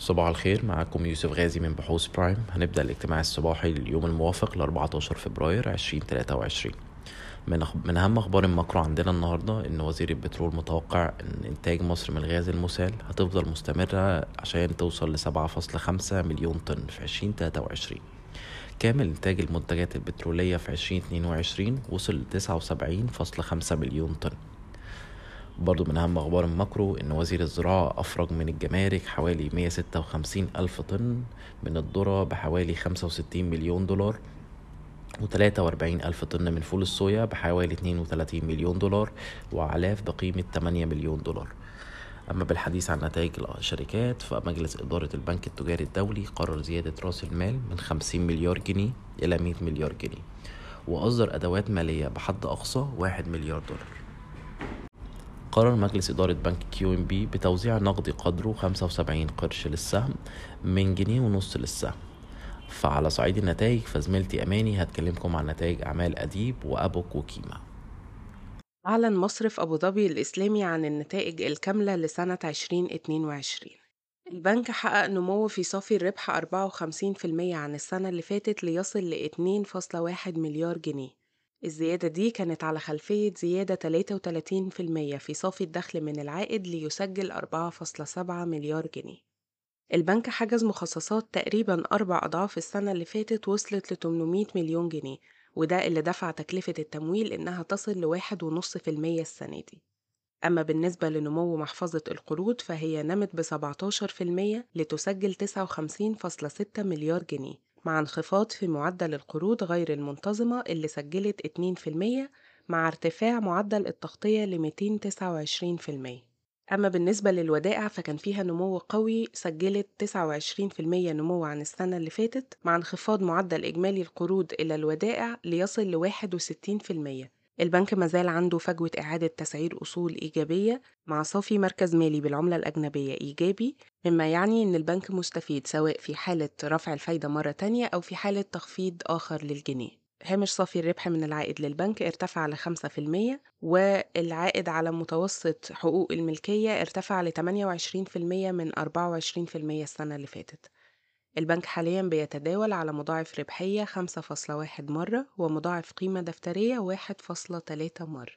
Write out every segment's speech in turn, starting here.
صباح الخير معكم يوسف غازي من بحوث Prime هنبدأ الاجتماع الصباحي لليوم الموافق ل 14 فبراير 2023 من أخ... من أهم أخبار ال macro عندنا النهاردة إن وزير البترول متوقع إن إنتاج مصر من الغاز المسال هتفضل مستمرة عشان توصل فاصلة خمسة مليون طن في 2023 كامل إنتاج المنتجات البترولية في 2022 وصل فاصلة خمسة مليون طن. برضو من أهم أخبار ال macro إن وزير الزراعة أفرج من الجمارك حوالي 156 ألف طن من الذرة بحوالي 65 مليون دولار و43 ألف طن من فول الصويا بحوالي 32 مليون دولار وأعلاف بقيمة 8 مليون دولار. أما بالحديث عن نتائج الشركات فمجلس إدارة البنك التجاري الدولي قرر زيادة رأس المال من 50 مليار جنيه إلى 100 مليار جنيه وأصدر أدوات مالية بحد أقصى 1 مليار دولار. قرر مجلس إدارة بنك QNB بتوزيع نقدي قدره 75 قرش للسهم من جنيه ونص للسهم. فعلى صعيد النتائج فزميلتي أماني هتكلمكم عن نتائج أعمال ADIB وأموك وكيما أعلن مصرف أبو ظبي الإسلامي عن النتائج الكاملة لسنة 2022 البنك حقق نمو في صافي الربح 54% عن السنة اللي فاتت ليصل ل 2.1 مليار جنيه. الزيادة دي كانت على خلفية زيادة 33% في صافي الدخل من العائد ليسجل 4.7 مليار جنيه. البنك حجز مخصصات تقريبا أربع أضعاف السنة اللي فاتت وصلت ل 800 مليون جنيه وده اللي دفع تكلفة التمويل إنها تصل لواحد ونص في المية السنة دي. أما بالنسبة لنمو محفظة القروض فهي نمت ب 17% لتسجل 59.6 مليار جنيه مع انخفاض في معدل القروض غير المنتظمة اللي سجلت 2% مع ارتفاع معدل التغطية ل 229% أما بالنسبة للودائع فكان فيها نمو قوي سجلت 29% نمو عن السنة اللي فاتت مع انخفاض معدل إجمالي القروض إلى الودائع ليصل ل 61% البنك مازال عنده فجوة إعادة تسعير أصول إيجابية مع صافي مركز مالي بالعملة الأجنبية إيجابي مما يعني إن البنك مستفيد سواء في حالة رفع الفايدة مرة تانية أو في حالة تخفيض آخر للجنيه. هامش صافي الربح من العائد للبنك ارتفع ل 5% والعائد على متوسط حقوق الملكية ارتفع ل 28% من 24% السنة اللي فاتت. البنك حاليا بيتداول على مضاعف ربحية 5.1 مرة ومضاعف قيمة دفترية 1.3 مرة.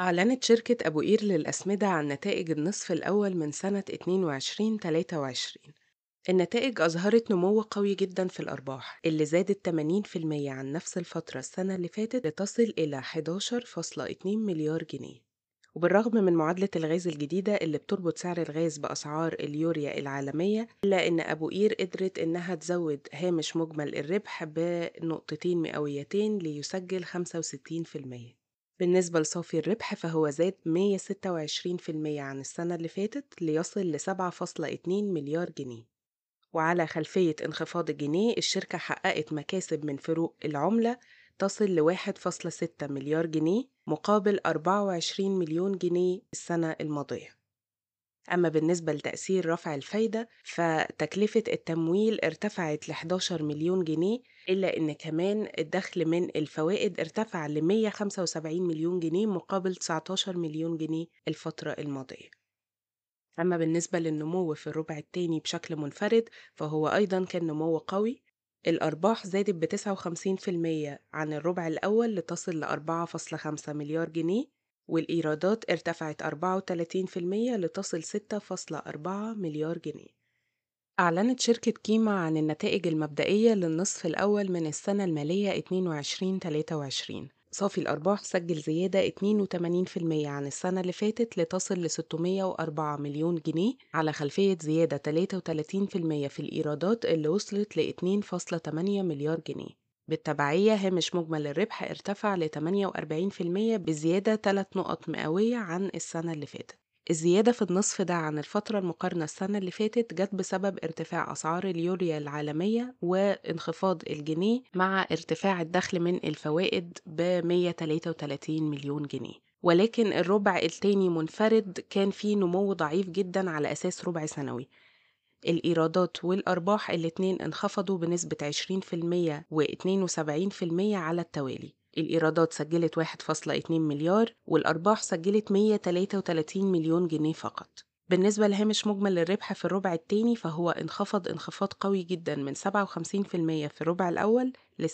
أعلنت شركة أبو قير للأسمدة عن نتائج النصف الأول من سنة 22-23 النتائج أظهرت نمو قوي جدا في الأرباح اللي زادت 80% عن نفس الفترة السنة اللي فاتت لتصل إلى 11.2 مليار جنيه. وبالرغم من معادلة الغاز الجديدة اللي بتربط سعر الغاز بأسعار اليوريا العالمية إلا إن أبو قير قدرت إنها تزود هامش مجمل الربح بنقطتين مئويتين ليسجل 65% بالنسبة لصافي الربح فهو زاد 126% عن السنة اللي فاتت ليصل ل 7.2 مليار جنيه. وعلى خلفية انخفاض الجنيه الشركة حققت مكاسب من فروق العملة تصل ل 1.6 مليار جنيه مقابل 24 مليون جنيه السنة الماضية. أما بالنسبة لتأثير رفع الفايدة فتكلفة التمويل ارتفعت ل 11 مليون جنيه إلا إن كمان الدخل من الفوائد ارتفع ل 175 مليون جنيه مقابل 19 مليون جنيه الفترة الماضية. أما بالنسبة للنمو في الربع الثاني بشكل منفرد فهو أيضا كان نمو قوي الأرباح زادت ب 59% عن الربع الأول لتصل ل 4.5 مليار جنيه والإيرادات ارتفعت 34% لتصل 6.4 مليار جنيه. أعلنت شركة كيما عن النتائج المبدئية للنصف الأول من السنة المالية 22-23 صافي الأرباح سجل زيادة 82% عن السنة اللي فاتت لتصل ل 604 مليون جنيه على خلفية زيادة 33% في الإيرادات اللي وصلت ل 2.8 مليار جنيه. بالتبعية هامش مجمل الربح ارتفع ل 48% بزيادة 3 نقط مئوية عن السنة اللي فاتت. الزيادة في النصف ده عن الفترة المقارنة السنة اللي فاتت جت بسبب ارتفاع أسعار اليوريا العالمية وانخفاض الجنيه مع ارتفاع الدخل من الفوائد ب 133 مليون جنيه. ولكن الربع التاني منفرد كان فيه نمو ضعيف جدا على أساس ربع سنوي. الإيرادات والأرباح الاتنين انخفضوا بنسبة 20% و 72% على التوالي. الإيرادات سجلت 1.2 مليار والأرباح سجلت 133 مليون جنيه فقط. بالنسبة لهامش مجمل الربح في الربع التاني فهو انخفض انخفاض قوي جدا من 57% في الربع الأول ل 36%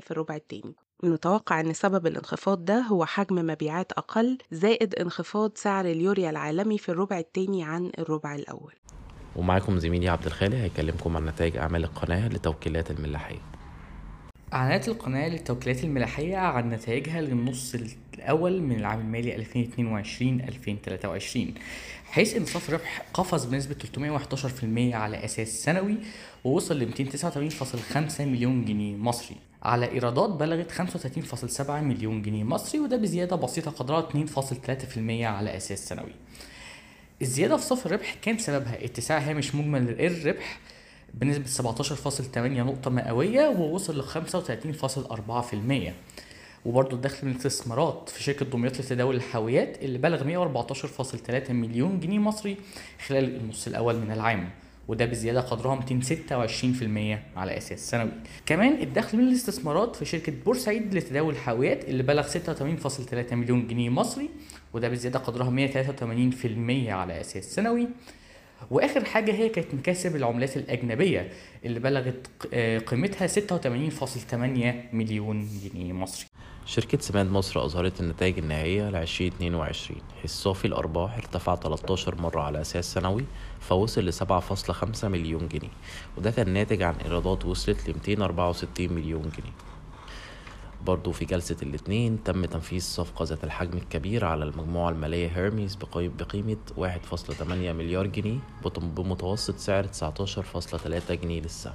في الربع التاني. المتوقع أن سبب الانخفاض ده هو حجم مبيعات أقل زائد انخفاض سعر اليوريا العالمي في الربع التاني عن الربع الأول. ومعاكم زميلي عبد الخالق هيكلمكم عن نتائج أعمال القناة لتوكيلات الملاحية أعلنت القناة للتوكيلات الملاحية عن نتائجها للنص الأول من العام المالي 2022-2023 حيث إن صافي الربح قفز بنسبة 311% على أساس سنوي ووصل ل 289.5 مليون جنيه مصري. على إيرادات بلغت 35.7 مليون جنيه مصري وده بزيادة بسيطة قدرها 2.3% على أساس سنوي. الزيادة في صافي الربح كان سببها اتساع هامش مجمل الربح بنسبة 17.8 نقطة مئوية ووصل ل 35.4% وبرضه الدخل من الاستثمارات في شركة دمياط لتداول الحاويات اللي بلغ 114.3 مليون جنيه مصري خلال النص الأول من العام وده بزيادة قدرها 226% على أساس سنوي كمان الدخل من الاستثمارات في شركة بورسعيد لتداول الحاويات اللي بلغ 86.3 مليون جنيه مصري وده بزيادة قدرها 183% على أساس سنوي وآخر حاجة هي كانت مكاسب العملات الأجنبية اللي بلغت قيمتها 86.8 مليون جنيه مصري. شركة سماد مصر أظهرت النتائج النهائية ل 2022 حيث صافي الأرباح ارتفع 13 مرة على أساس سنوي فوصل ل 7.5 مليون جنيه. وده كان ناتج عن إيرادات وصلت ل 264 مليون جنيه. برضو في جلسة الاثنين تم تنفيذ صفقة ذات الحجم الكبير على المجموعة المالية هيرميز بقيمة 1.8 مليار جنيه بمتوسط سعر 19.3 جنيه للسهم